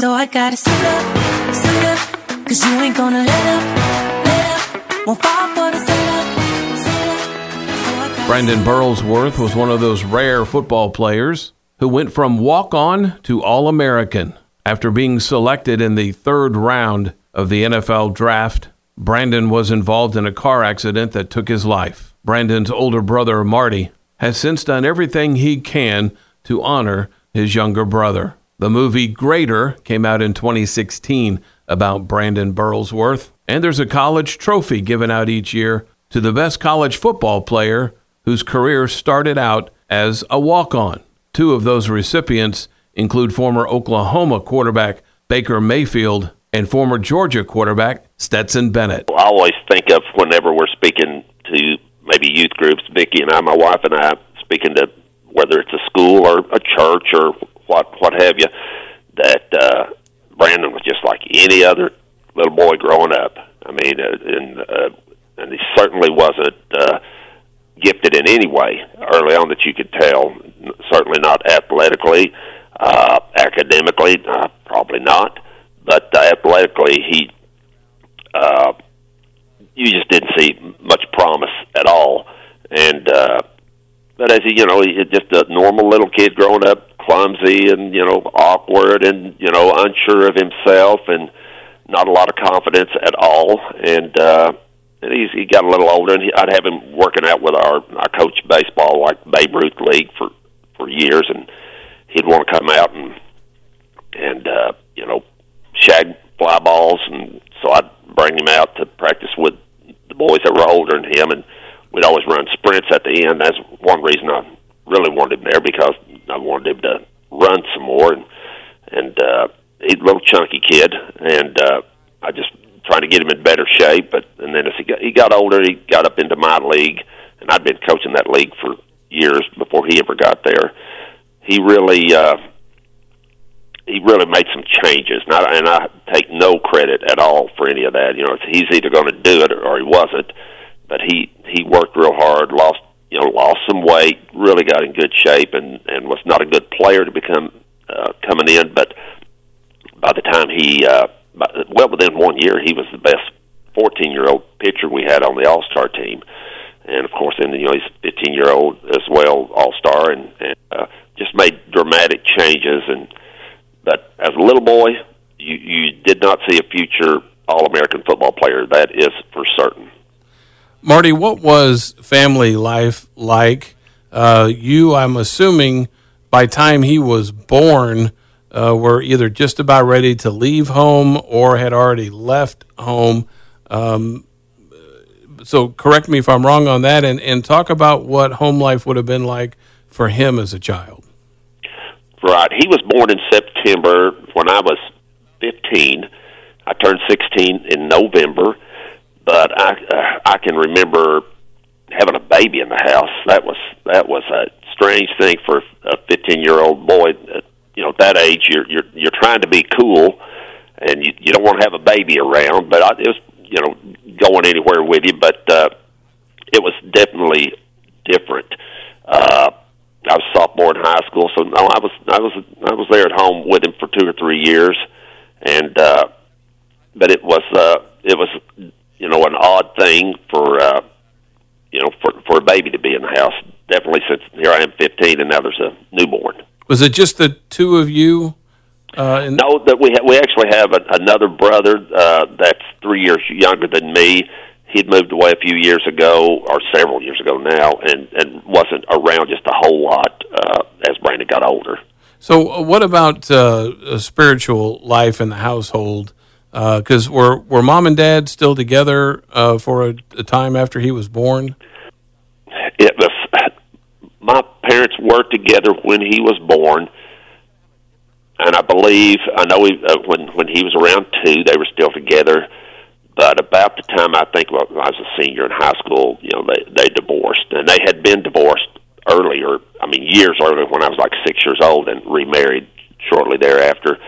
So I gotta sit up, sit up, cause you ain't gonna let up, let up, won't fall for the sit up, up. So Brandon Burlsworth was one of those rare football players who went from walk on to All American. After being selected in the third round of the NFL draft, Brandon was involved in a car accident that took his life. Brandon's older brother, Marty, has since done everything he can to honor his younger brother. The movie Greater came out in 2016 about Brandon Burlsworth, and there's a college trophy given out each year to the best college football player whose career started out as a walk on. Two of those recipients include former Oklahoma quarterback Baker Mayfield and former Georgia quarterback Stetson Bennett. I always think of whenever we're speaking to maybe youth groups, Vicki and I, my wife and I, speaking to whether it's a school or a church or what what have you, that uh, Brandon was just like any other little boy growing up. I mean, uh, and uh, and he certainly wasn't uh, gifted in any way early on that you could tell. Certainly not athletically, uh, academically, uh, probably not, but uh, athletically he. Uh, you just didn't see much promise at all, and uh, but as he, you know, he's just a normal little kid growing up, clumsy and you know awkward and you know unsure of himself and not a lot of confidence at all. And uh, and he's he got a little older, and he, I'd have him working out with our I coach baseball like Babe Ruth league for for years, and he'd want to come out and and uh, you know shag fly balls, and so I'd bring him out to practice with the boys that were older than him, and we'd always run sprints at the end. That's one reason I really wanted him there because I wanted him to run some more, and and uh, he's a little chunky kid, and uh, I just trying to get him in better shape. But and then as he got he got older, he got up into my league, and I'd been coaching that league for years before he ever got there. He really. uh he really made some changes, and I, and I take no credit at all for any of that. You know, he's either going to do it or he wasn't. But he he worked real hard, lost you know lost some weight, really got in good shape, and and was not a good player to become uh, coming in. But by the time he uh, by, well within one year, he was the best 14 year old pitcher we had on the All Star team, and of course, then you know he's 15 year old as well, All Star, and, and uh, just made dramatic changes and but as a little boy, you, you did not see a future All American football player. That is for certain. Marty, what was family life like? Uh, you, I'm assuming, by time he was born, uh, were either just about ready to leave home or had already left home. Um, so correct me if I'm wrong on that, and, and talk about what home life would have been like for him as a child. Right. He was born in September when I was 15. I turned 16 in November, but I uh, I can remember having a baby in the house. That was that was a strange thing for a 15 year old boy. Uh, you know, at that age, you're you're you're trying to be cool, and you you don't want to have a baby around. But I, it was you know going anywhere with you, but uh, it was definitely different. Uh, I was sophomore in high school, so no, I was I was I was there at home with him for two or three years, and uh, but it was uh, it was you know an odd thing for uh, you know for for a baby to be in the house. Definitely, since here I am 15, and now there's a newborn. Was it just the two of you? Uh, in No, that we ha- we actually have a, another brother uh, that's three years younger than me. He'd moved away a few years ago, or several years ago now, and and wasn't around just a whole lot uh, as Brandon got older. So, uh, what about uh, a spiritual life in the household? Because were were mom and dad still together uh, for a, a time after he was born? It was my parents were together when he was born, and I believe I know he, uh, when when he was around two, they were still together. But about the time I think well, I was a senior in high school, you know, they they divorced, and they had been divorced earlier. I mean, years earlier when I was like six years old, and remarried shortly thereafter.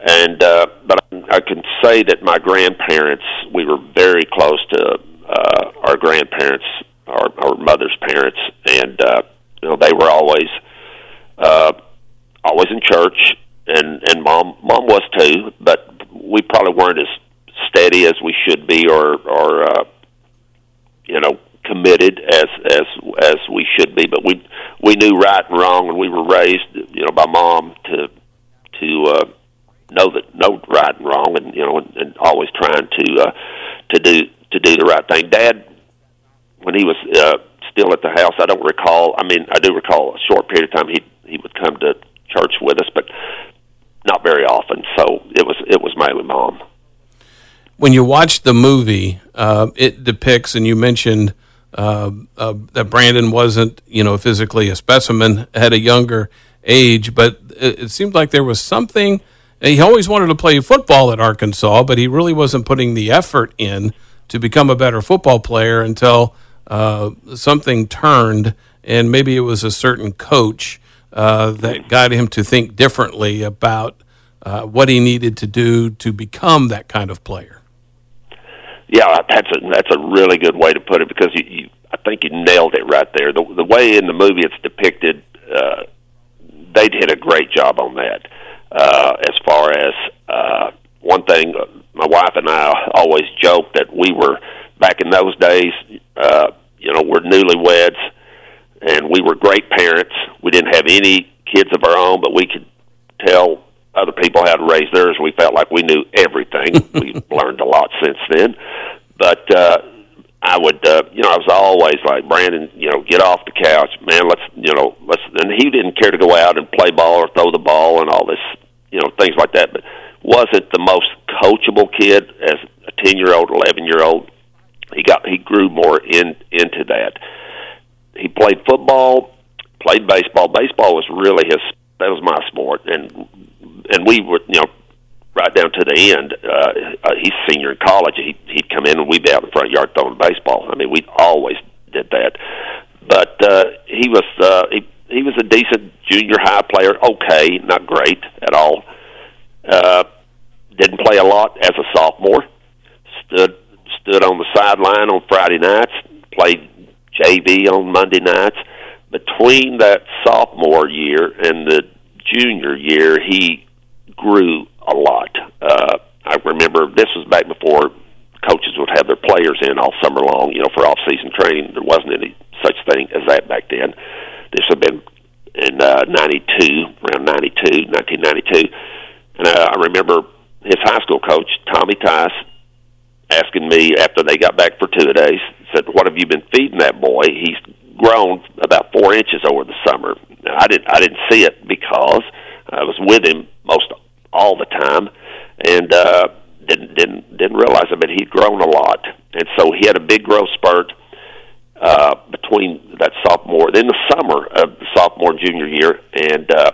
And uh, but I can say that my grandparents, we were very close to uh, our grandparents, our, our mother's parents, and uh, you know they were always uh, always in church, and and mom mom was too, but we probably weren't as steady as we should be, or or uh, you know committed as as as we should be. But we we knew right and wrong, and we were raised, you know, by mom to to uh, know that know right and wrong, and you know, and, and always trying to uh, to do to do the right thing. Dad, when he was uh, still at the house, I don't recall. I mean, I do recall a short period of time he he would come to church with us, but not very often. So it was it was mainly mom. When you watch the movie, uh, it depicts, and you mentioned uh, uh, that Brandon wasn't, you know, physically a specimen at a younger age, but it, it seemed like there was something. He always wanted to play football at Arkansas, but he really wasn't putting the effort in to become a better football player until uh, something turned, and maybe it was a certain coach uh, that got him to think differently about uh, what he needed to do to become that kind of player. Yeah, that's a that's a really good way to put it because you, you I think you nailed it right there. The the way in the movie it's depicted, uh, they did a great job on that. Uh, as far as uh, one thing, my wife and I always joke that we were back in those days. Uh, you know, we're newlyweds, and we were great parents. We didn't have any kids of our own, but we could tell other people how to raise theirs. We felt like we knew everything. We've learned a lot since then, but uh, I would, uh, you know, I was always like Brandon, you know, get off the couch, man. Let's, you know, let's. And he didn't care to go out and play ball or throw the ball and all this, you know, things like that. But wasn't the most coachable kid as a ten year old, eleven year old. He got he grew more in into that. He played football, played baseball. Baseball was really his. That was my sport, and and we were, you know, right down to the end. Uh, uh, he's senior in college. He he'd come in and we'd be out in the front yard throwing baseball. I mean, we always did that. But uh, he was uh, he he was a decent junior high player. Okay, not great at all. Uh, didn't play a lot as a sophomore. Stood stood on the sideline on Friday nights. Played JV on Monday nights. Between that sophomore year and the junior year, he grew a lot. Uh, I remember this was back before coaches would have their players in all summer long, you know, for off-season training. There wasn't any such thing as that back then. This had been in uh, 92, around 92, 1992. And uh, I remember his high school coach, Tommy Tice, asking me after they got back for two days, said, "What have you been feeding that boy? He's grown about four inches over the summer." I didn't I didn't see it because I was with him most all the time, and uh, didn't didn't didn't realize it, but he'd grown a lot, and so he had a big growth spurt uh, between that sophomore, then the summer of the sophomore and junior year, and uh,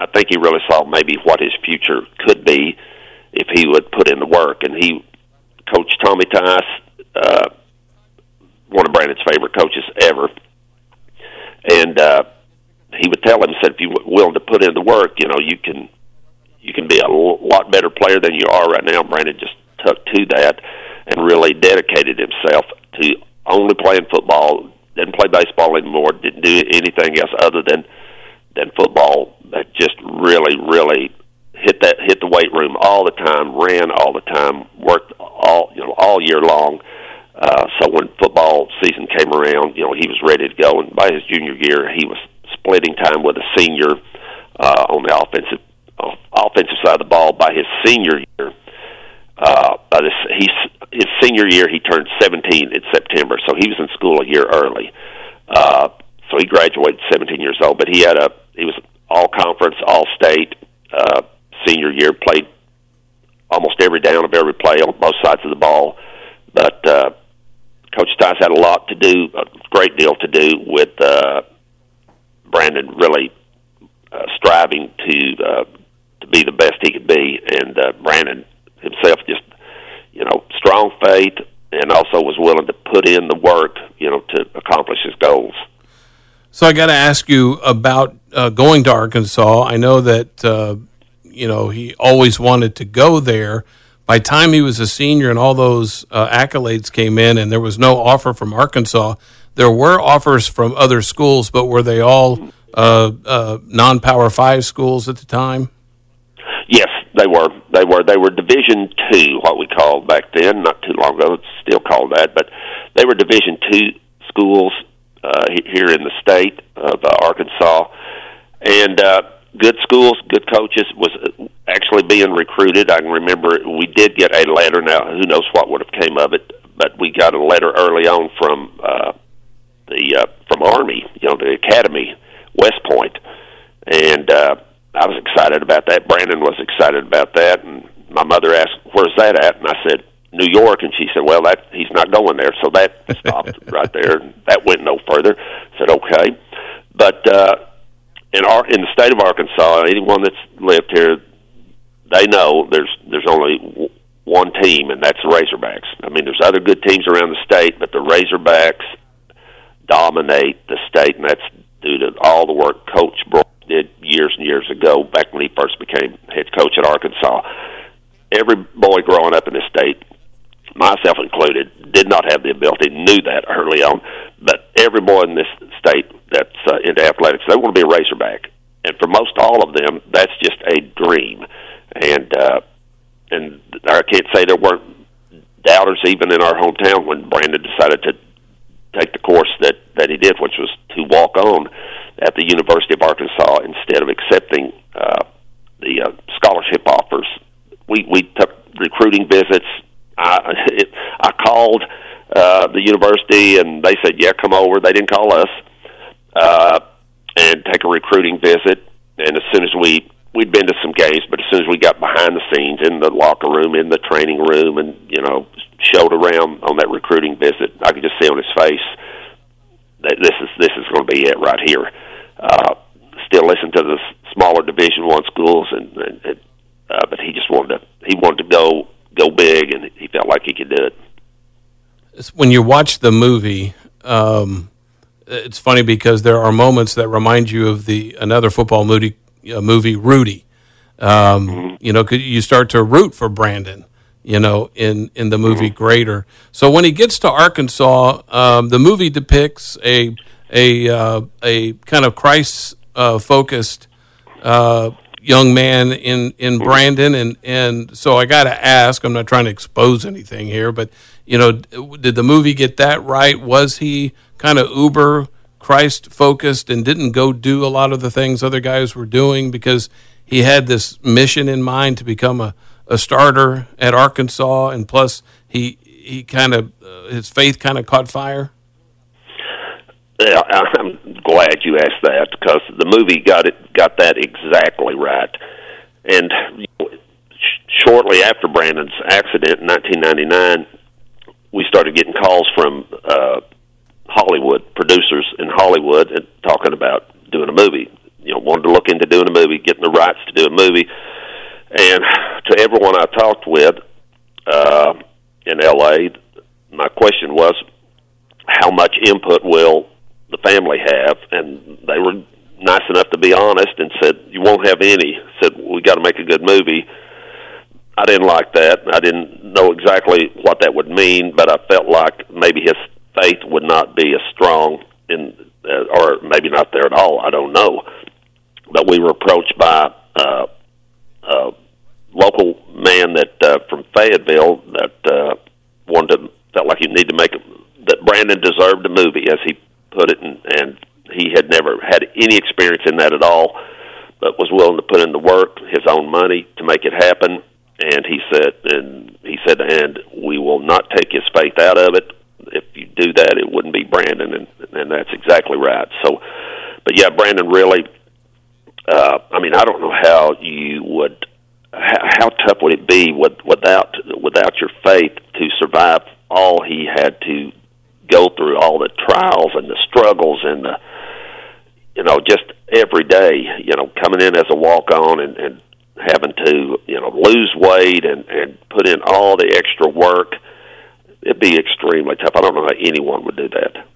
I think he really saw maybe what his future could be if he would put in the work, and he Coach Tommy Tice, uh, one of Brandon's favorite coaches ever, and uh, he would tell him, said, if you're willing to put in the work, you know, you can you can be a lot better player than you are right now. Brandon just took to that and really dedicated himself to only playing football. Didn't play baseball anymore. Didn't do anything else other than than football. That just really, really hit that hit the weight room all the time. Ran all the time. Worked all you know all year long. Uh, so when football season came around, you know he was ready to go. And by his junior year, he was splitting time with a senior uh, on the offensive offensive side of the ball. By his senior year, uh, by this he's his senior year, he turned 17 in September, so he was in school a year early. Uh, so he graduated 17 years old, but he had a he was all conference, all state uh, senior year. Played almost every down of every play on both sides of the ball, but. Uh, Coach Tice had a lot to do, a great deal to do with uh, Brandon really uh, striving to uh, to be the best he could be, and uh, Brandon himself just you know strong faith and also was willing to put in the work you know to accomplish his goals. So I got to ask you about uh, going to Arkansas. I know that uh, you know he always wanted to go there. By the time he was a senior and all those uh, accolades came in, and there was no offer from Arkansas, there were offers from other schools, but were they all uh, uh, non-power five schools at the time? They were. They were. They were Division Two, what we called back then. Not too long ago, it's still called that, but they were Division Two schools uh, here in the state of uh, Arkansas, and uh, good schools, good coaches. Was actually being recruited. I can remember we did get a letter. Now, who knows what would have came of it? But we got a letter early on from uh, the uh, from Army, you know, the academy, West Point, and uh, I was excited about that. Brandon was excited about that, and my mother asked, "Where's that at?" And I said, "New York." And she said, "Well, that he's not going there." So that stopped right there. That went no further. I said, "Okay," but uh, in our in the state of Arkansas, anyone that's lived here, they know there's there's only one team, and that's the Razorbacks. I mean, there's other good teams around the state, but the Razorbacks dominate the state, and that's due to all the work Coach Brock did years and years ago, back when he first became head coach at Arkansas. Every boy growing up in this state, myself included, did not have the ability, knew that early on, but every boy in this state that's uh, into athletics, they want to be a Razorback, and for most all of them, that's just a dream, and uh, and I can't say there weren't doubters even in our hometown when Brandon decided to take the course that that he did, which was to walk on at the University of Arkansas instead of accepting uh, the uh, scholarship offers. We we took recruiting visits. I it, I called uh, the university and they said, "Yeah, come over." They didn't call us uh, and take a recruiting visit. And as soon as we we'd been to some games, but as soon as we got behind the scenes in the locker room, in the training room, and you know showed around on that recruiting visit, I could just see on his face this is this is going to be it right here. Uh, still listen to the smaller Division One schools, and, and, and uh, but he just wanted to he wanted to go go big, and he felt like he could do it. When you watch the movie. Um it's funny because there are moments that remind you of the another football movie uh, movie Rudy. Um, mm-hmm. You know, you start to root for Brandon. You know, in in the movie mm-hmm. Greater. So when he gets to Arkansas, um, the movie depicts a a uh, a kind of Christ uh, focused uh, young man in in. Brandon, and and so I got to ask. I'm not trying to expose anything here, but you know, did the movie get that right? Was he kind of uber Christ focused and didn't go do a lot of the things other guys were doing because he had this mission in mind to become a, a starter at Arkansas, and plus he he kind of uh, his faith kind of caught fire. Yeah, I'm glad you asked that because the movie got it got that exactly right. And shortly after Brandon's accident in 1999, we started getting calls from uh, Hollywood producers in Hollywood and talking about doing a movie. You know, wanted to look into doing a movie, getting the rights to do a movie. And to everyone I talked with uh, in L.A., my question was, how much input will the family have? And they were nice enough to be honest and said, you won't have any. Said, we got to make a good movie. I didn't like that. I didn't know exactly what that would mean, but I felt like maybe his faith would not be as strong in, uh, or maybe not there at all. I don't know. But we were approached by uh, man that uh, from Fayetteville that uh, wanted to felt like he needed to make a, that Brandon deserved a movie, as he put it, and, and he had never had any experience in that at all, but was willing to put in the work, his own money to make it happen. And he said, and he said, and we will not take his faith out of it if you do that, it wouldn't be Brandon, and and that's exactly right. So, but yeah, Brandon really. Uh, I mean, I don't know how you would. How, how tough would it be with, without without your faith to survive all he had to go through, all the trials and the struggles and the, you know, just every day, you in as a walk on and, and having to, you know, lose weight and and put in all the extra work it'd be extremely tough. I don't know how anyone would do that.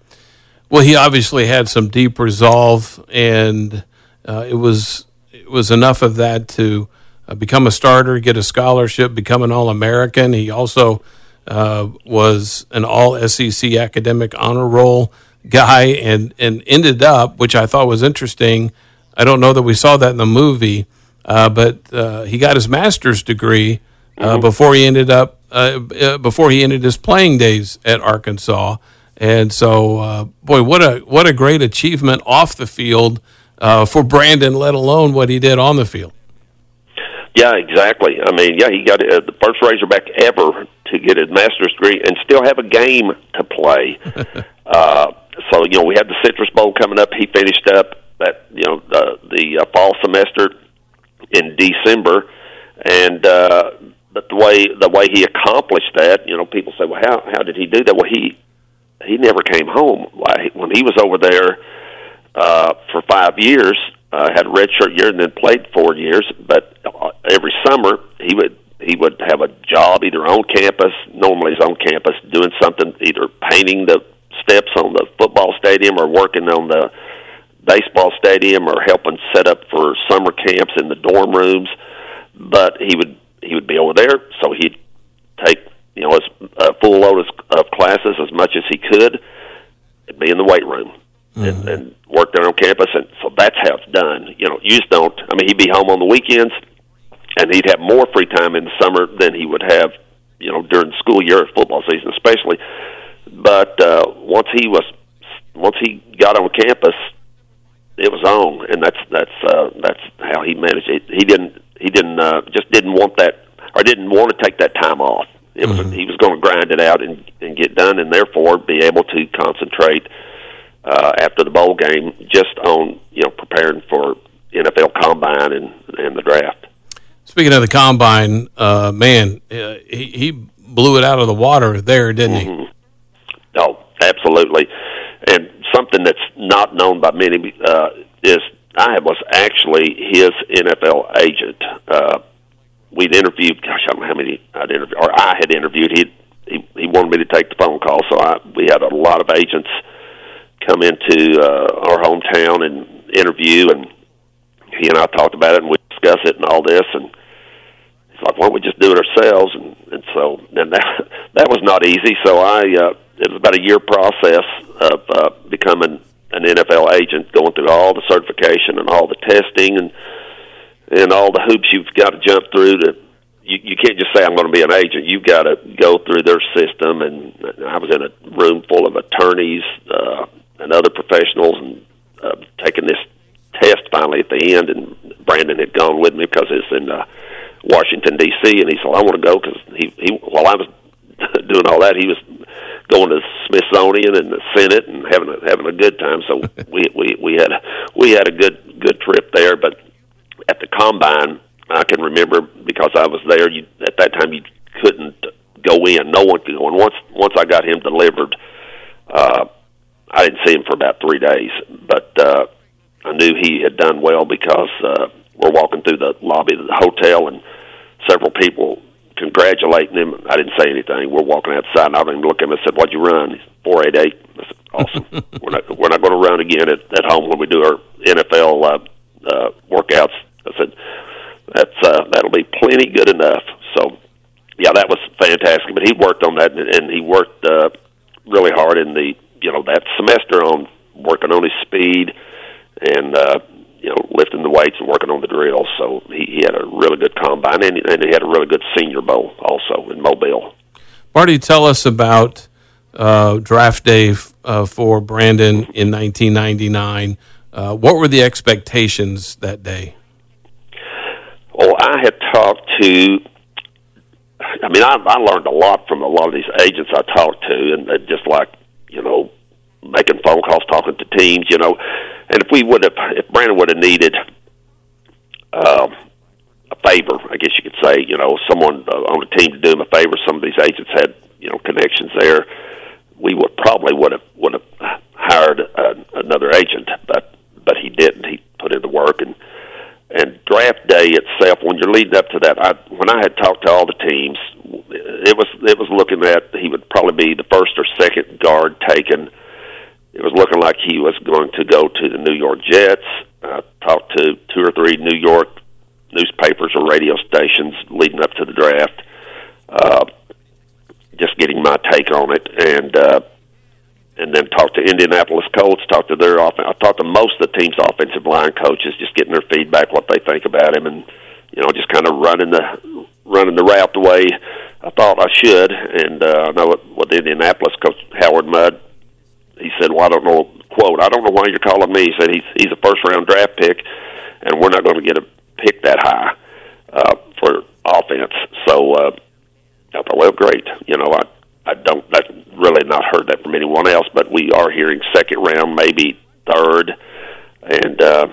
Well, he obviously had some deep resolve, and uh, it was it was enough of that to uh, become a starter, get a scholarship, become an All American. He also uh, was an All SEC academic honor roll guy, and and ended up, which I thought was interesting. I don't know that we saw that in the movie, uh, but uh, he got his master's degree uh, mm-hmm. before he ended up uh, uh, before he ended his playing days at Arkansas. And so, uh, boy, what a what a great achievement off the field for Brandon, let alone what he did on the field. Yeah, exactly. I mean, yeah, he got the first Razorback ever to get his master's degree and still have a game to play. so, you know, we had the Citrus Bowl coming up. He finished up that you know the the fall semester in December, and uh, but the way the way he accomplished that, you know, people say, well, how how did he do that? Well, he he never came home. When he was over there uh, for five years, uh, had a redshirt year, and then played four years. But uh, every summer, he would he would have a job either on campus, normally he's on campus, doing something, either painting the steps on the football stadium or working on the baseball stadium or helping set up for summer camps in the dorm rooms. But he would he would be over there, so he'd take you know as a full load of, classes as much as he could, and be in the weight room mm-hmm. and, and work there on campus. And so that's how it's done. You know, you just don't. I mean, he'd be home on the weekends, and he'd have more free time in the summer than he would have, you know, during school year, football season especially. But uh, once he was, once he got on campus, it was on, and that's that's uh, that's how he managed it. He didn't he didn't uh, just didn't want that or didn't want to take that time off. It was mm-hmm. he was going to grind it out and and get done, and therefore be able to concentrate uh, after the bowl game just on you know preparing for NFL Combine and and the draft. Speaking of the Combine, uh, man, uh, he, he blew it out of the water there, didn't mm-hmm. he? Oh, absolutely. Something that's not known by many uh, is I was actually his NFL agent. Uh, we'd interviewed, gosh, I don't know how many I'd interviewed, or I had interviewed. He he he wanted me to take the phone call, so I we had a lot of agents come into uh, our hometown and interview, and he and I talked about it, and we discussed it and all this, and he's like, "Why don't we just do it ourselves?" And and so and that that was not easy. So I uh, it was about a year process of uh, becoming an NFL agent, going through all the certification and all the testing and and all the hoops you've got to jump through to. You, you can't just say I'm going to be an agent. You've got to go through their system. And I was in a room full of attorneys uh, and other professionals, and uh, taking this test finally at the end. And Brandon had gone with me because it's in uh, Washington D.C. And he said, "I want to go because he, he while I was doing all that, he was going to Smithsonian and the Senate and having a, having a good time. So we we we had a, we had a good good trip there. But at the combine, I can remember because I was there. You at that time you couldn't go in. No one could go in. Once once I got him delivered, uh, I didn't see him for about three days. But uh, I knew he had done well because uh, we're walking through the lobby of the hotel and several people congratulating him. I didn't say anything. We're walking outside, and I didn't look at him. I said, "What'd you run?" Four eight eight. I said, "Awesome. we're not we're not going to run again at, at home when we do our NFL uh, uh, workouts." I said, "That's uh, that'll be plenty good enough." So, yeah, that was fantastic. But he worked on that, and, and he worked uh, really hard in the you know that semester on working on his speed and uh, you know, lifting the weights and working on the drills. So he, he had a really good combine, and, and he had a really good Senior Bowl also in Mobile. Marty, tell us about uh, draft day uh, for Brandon in 1999. Uh, what were the expectations that day? Well, I had talked to. I mean, I, I learned a lot from a lot of these agents I talked to, and just like you know, making phone calls, talking to teams, you know and if we would have, if Brandon would have needed um, a favor, I guess you could say, you know, someone uh, on the team to do him a favor, some of these agents had, you know, connections there. We would probably would have would have hired uh, another agent, but but he didn't. He put in the work and and draft day itself. When you're leading up to that, I when I had talked to all the teams, it was it was looking at he would probably be the first or second guard taken was looking like he was going to go to the New York Jets. I talked to two or three New York newspapers or radio stations leading up to the draft, uh, just getting my take on it. And uh, and then talked to Indianapolis Colts, talked to their offense. I talked to most of the team's offensive line coaches, just getting their feedback, what they think about him, and you know, just kind of running the running the route the way I thought I should. And uh, I know what, what the Indianapolis coach Howard Mudd, he said, "Well, I don't know." Quote: "I don't know why you're calling me." He said, "He's he's a first round draft pick, and we're not going to get a pick that high uh, for offense." So uh, I thought, well, great. You know, I I don't. I've really not heard that from anyone else, but we are hearing second round, maybe third, and uh,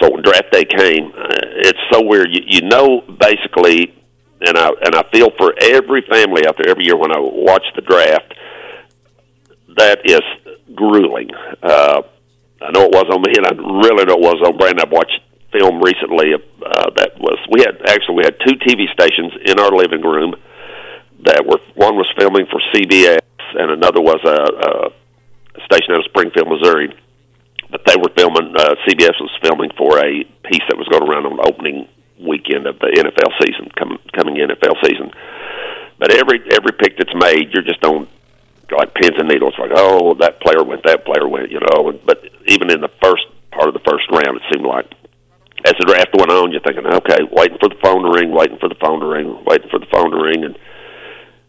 so when draft day came, uh, it's so weird. You, you know, basically, and I and I feel for every family out there every year when I watch the draft. That is grueling. Uh, I know it was on me, and I really know it was on Brandon. I've watched film recently uh, that was we had actually we had two TV stations in our living room that were one was filming for CBS and another was a, a station out of Springfield, Missouri. But they were filming. Uh, CBS was filming for a piece that was going run on the opening weekend of the NFL season, coming coming NFL season. But every every pick that's made, you're just on like pins and needles. Like, oh, that player went, that player went, you know. But even in the first part of the first round, it seemed like as the draft went on, you're thinking, okay, waiting for the phone to ring, waiting for the phone to ring, waiting for the phone to ring, and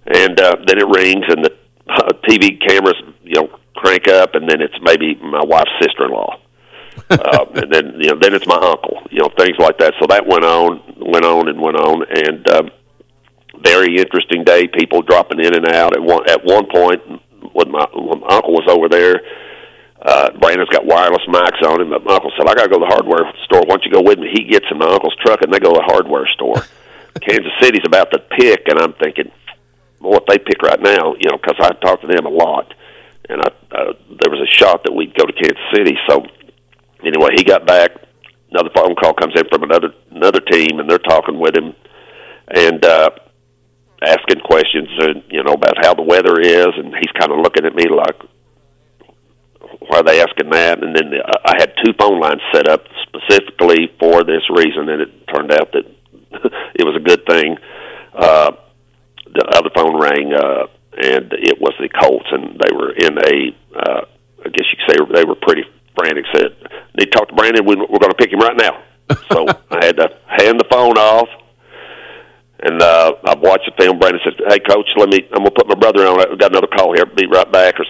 and uh, then it rings, and the uh, TV cameras, you know, crank up, and then it's maybe my wife's sister-in-law, uh, and then you know, then it's my uncle, you know, things like that. So that went on, went on, and went on, and um, very interesting day. People dropping in and out. At one at one point, when my, when my uncle was over there. Uh, Brandon's got wireless mics on him. My uncle said, "I got to go to the hardware store. Why don't you go with me?" He gets in my uncle's truck, and they go to the hardware store. Kansas City's about to pick, and I'm thinking, what they pick right now, you know, because I talked to them a lot, and I uh, there was a shot that we'd go to Kansas City. So anyway, he got back. Another phone call comes in from another another team, and they're talking with him and uh, asking questions, and you know about how the weather is, and he's kind of looking at me like, "Why are they asking that?" And then uh, I had two phone lines set up specifically for this reason, and it turned out that it was a good thing. Uh, the other phone rang, uh, and it was the Colts, and they were in a, uh, I guess you could say they were pretty frantic. Said, "Need to talk to Brandon. We, we're going to pick him right now." so I had to hand the phone off, and uh, I watched the film. Brandon said, "Hey, coach, let me. I'm to put my brother on. I've got another call here. Be right back." Or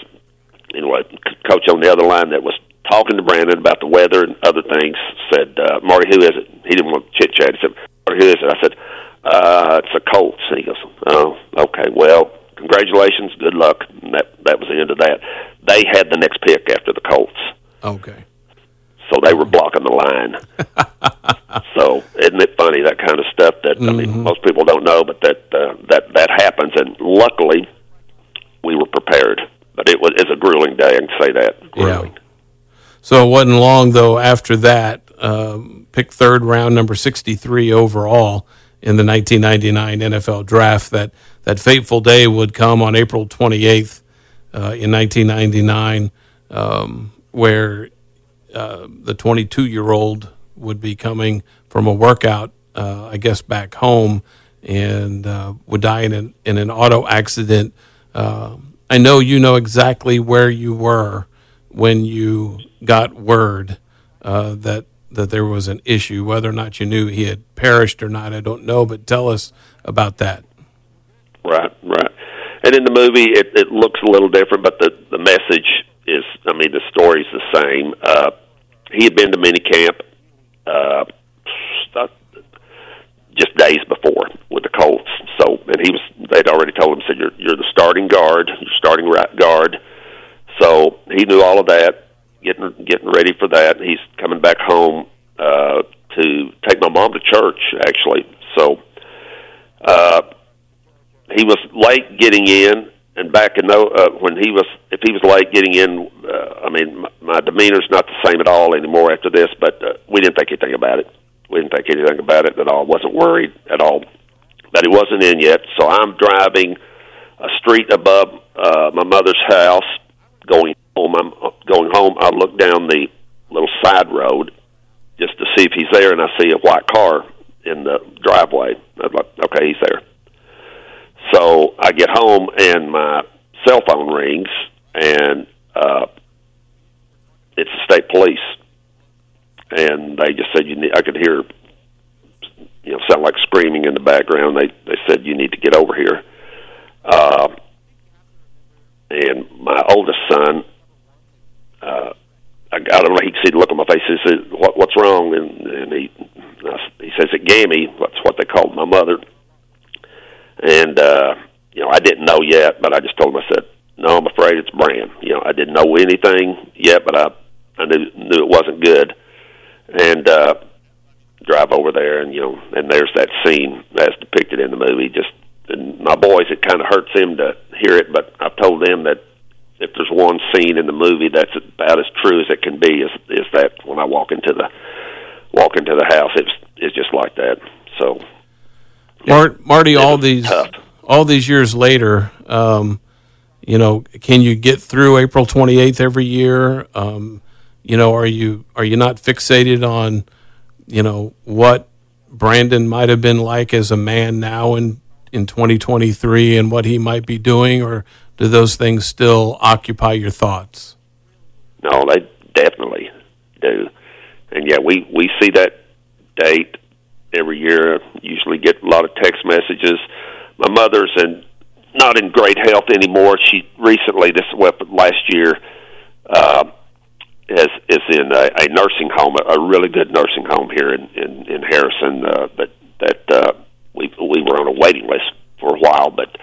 anyway, coach on the other line that was talking to Brandon about the weather and other things said, uh, "Marty, who is it?" He didn't want to chit chat. He said, "Marty, who is it?" I said uh, it's a Colts. And he goes, oh, okay, well, congratulations, good luck. And that that was the end of that. They had the next pick after the Colts. Okay. So they were blocking the line. so isn't it funny that kind of stuff that mm-hmm. I mean mm-hmm. most people don't know, but that uh, that that happens. And luckily, we were prepared. But it was it's a grueling day. I can say that. Grueling. Yeah. So it wasn't long though after that. Um, pick third round, number sixty three overall in the 1999 NFL draft that that fateful day would come on April 28th uh, in 1999, um, where uh, the 22 year old would be coming from a workout, uh, I guess, back home and uh, would die in an, in an auto accident. Uh, I know you know exactly where you were when you got word uh, that that there was an issue. Whether or not you knew he had perished or not, I don't know. But tell us about that. Right, right. And in the movie, it, it looks a little different, but the the message is, I mean, the story's the same. Uh, he had been to minicamp uh, just days before with the Colts. So, and he was, they'd already told him, said, you're, you're the starting guard, you're starting right guard. So he knew all of that getting getting ready for that. He's coming back home uh, to take my mom to church, actually. So uh, he was late getting in, and back in the, uh, when he was, if he was late getting in, uh, I mean, my, my demeanor's not the same at all anymore after this. But uh, we didn't think anything about it. We didn't think anything about it at all. wasn't worried at all. But he wasn't in yet, so I'm driving a street above uh, my mother's house, going home. I'm going home. I look down the little side road just to see if he's there, and I see a white car in the driveway. I'm like, okay, he's there. So I get home, and my cell phone rings, and uh, it's the state police, and they just said you need. I could hear, you know, sound like screaming in the background. They they said you need to get over here. Uh, and my oldest son, uh, I, I don't know. He could see the look on my face. He said, "What what's wrong?" And and he he says it Gammy. That's what they called my mother. And uh, you know, I didn't know yet, but I just told him. I said, "No, I'm afraid it's Bran." You know, I didn't know anything yet, but I I knew knew it wasn't good. And uh, drive over there, and you know, and there's that scene that's depicted in the movie. Just and my boys, it kind of hurts them to hear it, but I've told them that if there's one scene in the movie that's about as true as it can be, is is that when I walk into the walk into the house, it's it's just like that. So, Mart, Marty, all these tough. all these years later, um, you know, can you get through April twenty eighth every year? Um, you know, are you are you not fixated on, you know, what Brandon might have been like as a man now in in twenty twenty three and what he might be doing, or do those things still occupy your thoughts? no, they definitely do. And yeah, we we see that date every year. I Usually get a lot of text messages. My mother's in not in great health anymore. She recently this well, last year uh, is is in a, a nursing home, a, a really good nursing home here in in, in Harrison. Uh, but that uh, we we were on a waiting list for a while, but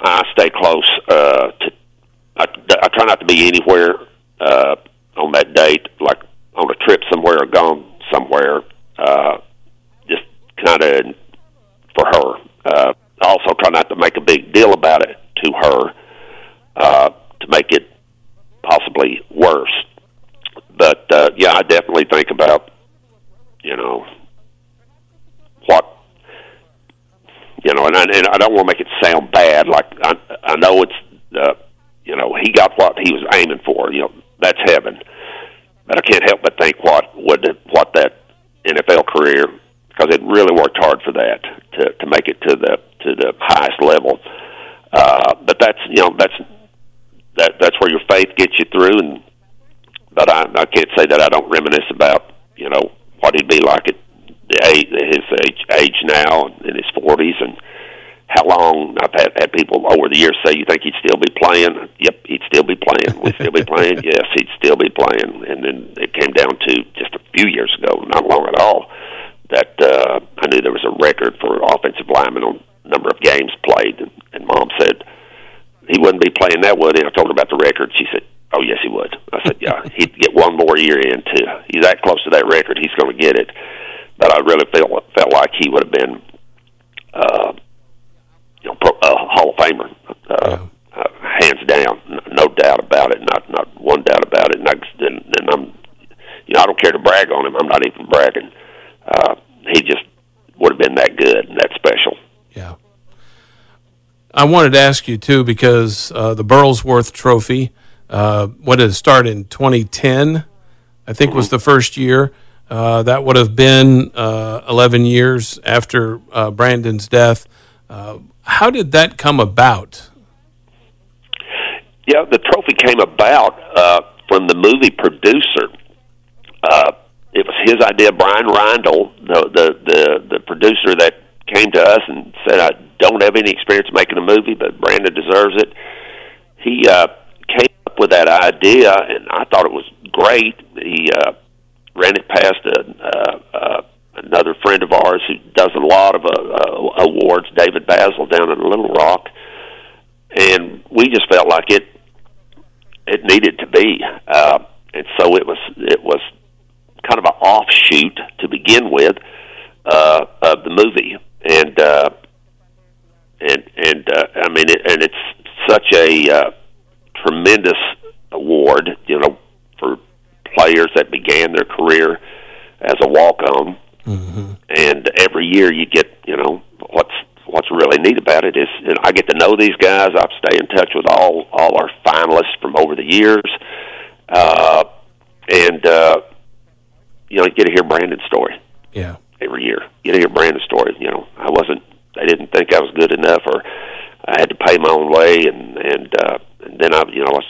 I stay close uh, to. I, I try not to be anywhere uh, on that date, like on a trip somewhere or gone somewhere. Uh, kind of for her. Uh, also try not to make a big deal about it to her uh, to make it possibly worse. But uh, yeah, I definitely think about you know what you know, and I, and I don't want to make it sound bad. Like I, I know it's uh, you know he got what he was aiming for. You know that's heaven, but I can't help but think what would what that NFL career because it really worked hard for that to to make it to the to the highest level. Uh, but that's you know that's that that's where your faith gets you through. And but I I can't say that I don't reminisce about you know what he'd be like at the age, his age age now in his forties and how long I've had, had people over the years say you think he'd still be playing. Yep, he'd still be playing. We'd still be playing. Yes, he'd still be playing. And then it came down to just a few years ago, not long at all, that uh, I knew there was a record for offensive linemen on number of games played. And, and mom said he wouldn't be playing that, would he? I told her about the record. She said, "Oh yes, he would." I said, "Yeah, he'd get one more year in too. He's that close to that record. He's going to get it." But I really felt felt like he would have been. Uh, you know, pro, uh, Hall of Famer, uh, uh, hands down, n- no doubt about it, not not one doubt about it. And, I, and, and I'm, you know, I don't care to brag on him. I'm not even bragging. Uh, he just would have been that good and that special. Yeah. I wanted to ask you too because uh, the Burlsworth Trophy, uh, what did it start in 2010? I think was the first year. Uh, that would have been uh, 11 years after uh, Brandon's death. Uh, how did that come about? Yeah, the trophy came about uh, from the movie producer. It was his idea. Brian Reindl, the, the the the producer that came to us and said, "I don't have any experience making a movie, but Brandon deserves it." He uh, came up with that idea, and I thought it was great. He uh, ran it past a, uh, uh, another friend of ours who does a lot of uh, uh, awards, David Bazzel, down in Little Rock, and we just felt like it it needed to be, uh, and so it was it was kind of an offshoot to begin with uh, of the movie, and uh, and and uh, I mean, it, and it's such a uh, tremendous award, you know, for players that began their career as a walk-on, Mm-hmm. and every year you get, you know, what's what's really neat about it is, and I get to know these guys. I stay in touch with all all our finalists from over the years, uh, and uh, you know, you get to hear Brandon's story Yeah. every year. You get to hear Brandon's story. You know, I wasn't. They didn't think I was good enough, or I had to pay my own way, and and uh, and then I, you know, I was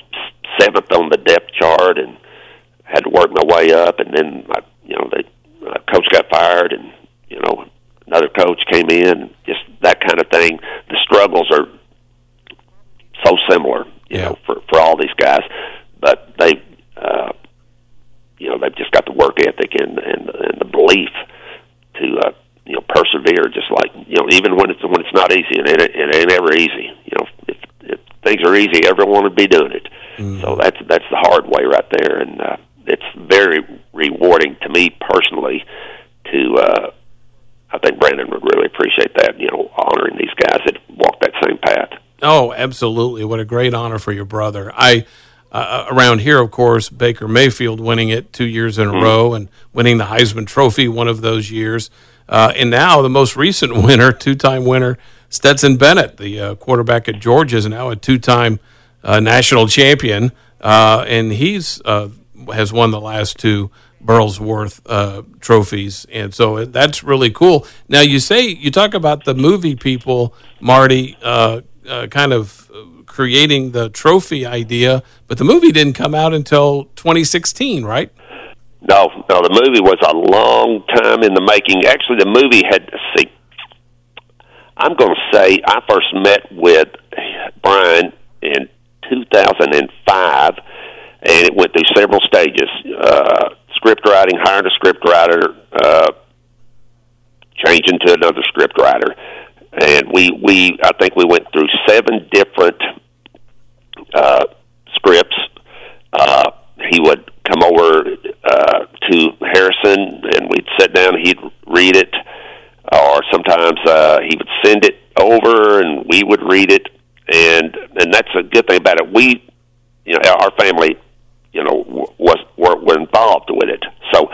seventh on the depth chart and had to work my way up. And then, my, you know, the uh, coach got fired, and you know, another coach came in. Just that kind of thing. The struggles are so similar, you Yeah. know, for for all these guys. But they, uh, you know, they've just got the work ethic and and, and the belief to uh, you know persevere. Just like you know, even when it's when it's not easy, and it, it ain't ever easy. You know, if, if things are easy, everyone would be doing it. So that's that's the hard way right there, and uh, it's very rewarding to me personally. To uh, I think Brandon would really appreciate that. You know, honoring these guys that walk that same path. Oh, absolutely! What a great honor for your brother. I uh, around here, of course, Baker Mayfield winning it two years in a row and winning the Heisman Trophy one of those years, uh, and now the most recent winner, two-time winner Stetson Bennett, the uh, quarterback at Georgia, is now a two-time uh, national champion, uh, and he's uh, has won the last two Burlsworth uh, trophies, and so that's really cool. Now you say you talk about the movie people, Marty, uh, uh, kind of uh, creating the trophy idea, but the movie didn't come out until 2016, right? No, no, the movie was a long time in the making. Actually, the movie had see. I'm going to say I first met with Brian in 2005, and it went through several stages. Uh, script writing, hiring a script writer, uh, changing to another script writer, and we we I think we went through seven different uh, scripts. Uh, he would come over uh, to Harrison, and we'd sit down. He'd read it, or sometimes uh, he would send it over, and we would read it. And and that's a good thing about it. We, you know, our family, you know, was were, were involved with it. So,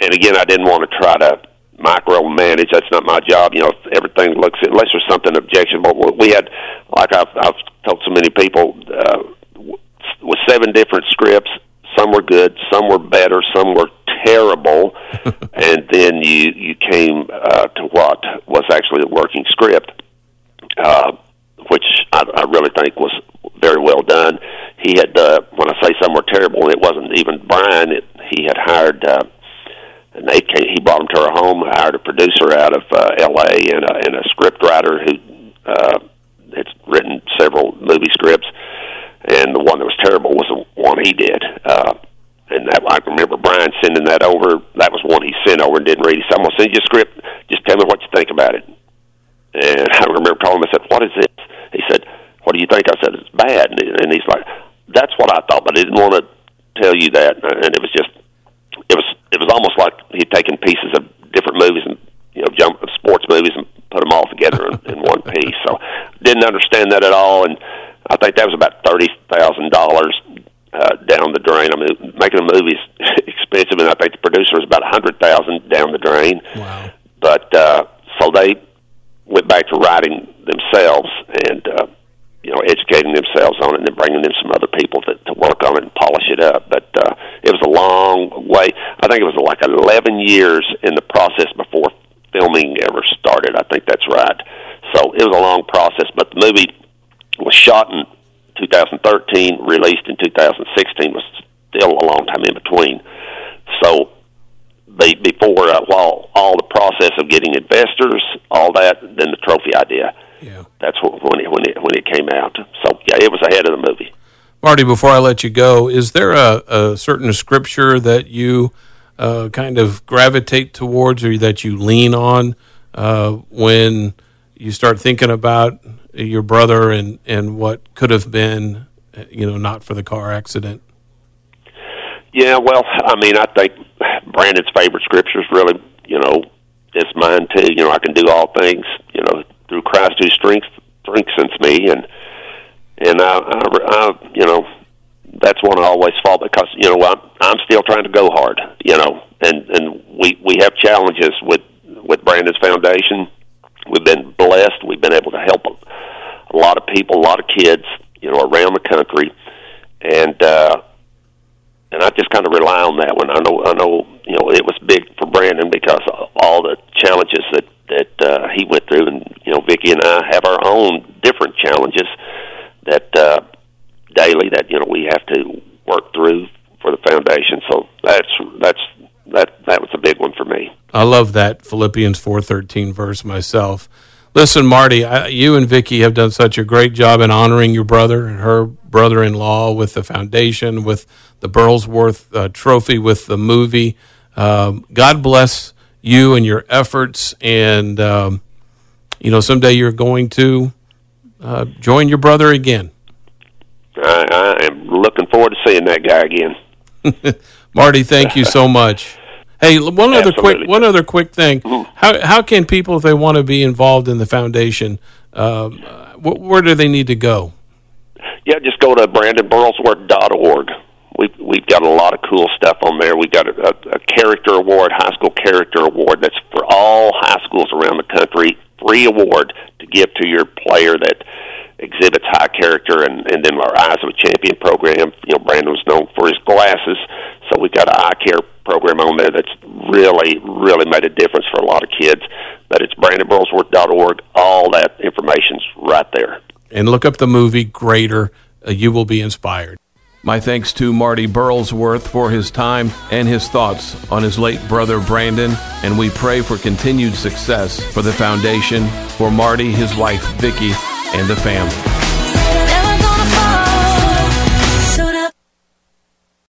and again, I didn't want to try to micromanage. That's not my job. You know, everything looks unless there's something objectionable. We had, like I've, I've told so many people, uh, with seven different scripts. Some were good, some were better, some were terrible, and then you you came uh, to what was actually the working script, uh, which I, I really think was very well done. He had uh, when I say some were terrible, it wasn't even Brian. It, he had hired. Uh, and they came, he brought them to our home. Hired a producer out of uh, L.A. and a, and a script who uh, had written several movie scripts. And the one that was terrible was the one he did. Uh, and that I remember Brian sending that over. That was one he sent over and didn't read. He said, "I'm gonna send you a script. Just tell me what you think about it." And I remember calling him. I said, "What is this?" He said, "What do you think?" I said, "It's bad." And he's like, "That's what I thought, but I didn't want to tell you that." And it was just it was almost like he'd taken pieces of different movies and you know jump sports movies and put them all together in, in one piece. So didn't understand that at all, and I think that was about thirty thousand dollars uh, down the drain. I mean, making a movie is expensive, and I think the producer was about a hundred thousand down the drain. Wow. But uh, so they went back to writing themselves and uh, you know educating themselves on it, and then bringing in some other people to, to work on it and polish it up. But uh, it was a long way. I think it was like eleven years in the process before filming ever started. I think that's right. So it was a long process, but the movie was shot in 2013, released in 2016. Was still a long time in between. So be, before uh, while all the process of getting investors, all that, then the trophy idea. Yeah. That's what, when it when it when it came out. So yeah, it was ahead of the movie. Marty, before I let you go, is there a, a certain scripture that you uh, kind of gravitate towards or that you lean on uh, when you start thinking about your brother and, and what could have been, you know, not for the car accident? Yeah, well, I mean, I think Brandon's favorite scripture is really, you know, it's mine too. You know, I can do all things, through Christ who strength strengthens me, and and I, I, I you know, that's one I always fall because you know I'm, I'm still trying to go hard, you know, and and we we have challenges with with Brandon's foundation. We've been blessed. We've been able to help a, a lot of people, a lot of kids, you know, around the country, and. uh and I just kind of rely on that one. I know, I know, you know, it was big for Brandon because of all the challenges that that uh, he went through, and you know, Vicky and I have our own different challenges that uh, daily that you know we have to work through for the foundation. So that's that's that that was a big one for me. I love that Philippians four thirteen verse myself. Listen, Marty, I, you and Vicky have done such a great job in honoring your brother and her brother-in-law with the foundation, with the Burlsworth uh, Trophy, with the movie. Um, God bless you and your efforts, and um, you know someday you're going to uh, join your brother again. I, I am looking forward to seeing that guy again. Marty, thank you so much. Hey, one other Absolutely. quick one other quick thing. Mm-hmm. How how can people, if they want to be involved in the foundation, um, wh- where do they need to go? Yeah, just go to brandonburlsworth.org. We've we've got a lot of cool stuff on there. We got a, a, a character award, high school character award. That's for all high schools around the country. Free award to give to your player that exhibits high character, and and then our Eyes of a Champion program. You know, Brandon was known for his glasses, so we've got an eye care program on there that's really, really made a difference for a lot of kids. But it's BrandonBurlsworth.org. All that information's right there. And look up the movie Greater. Uh, you will be inspired. My thanks to Marty Burlsworth for his time and his thoughts on his late brother Brandon, and we pray for continued success for the foundation, for Marty, his wife Vicky, and the family.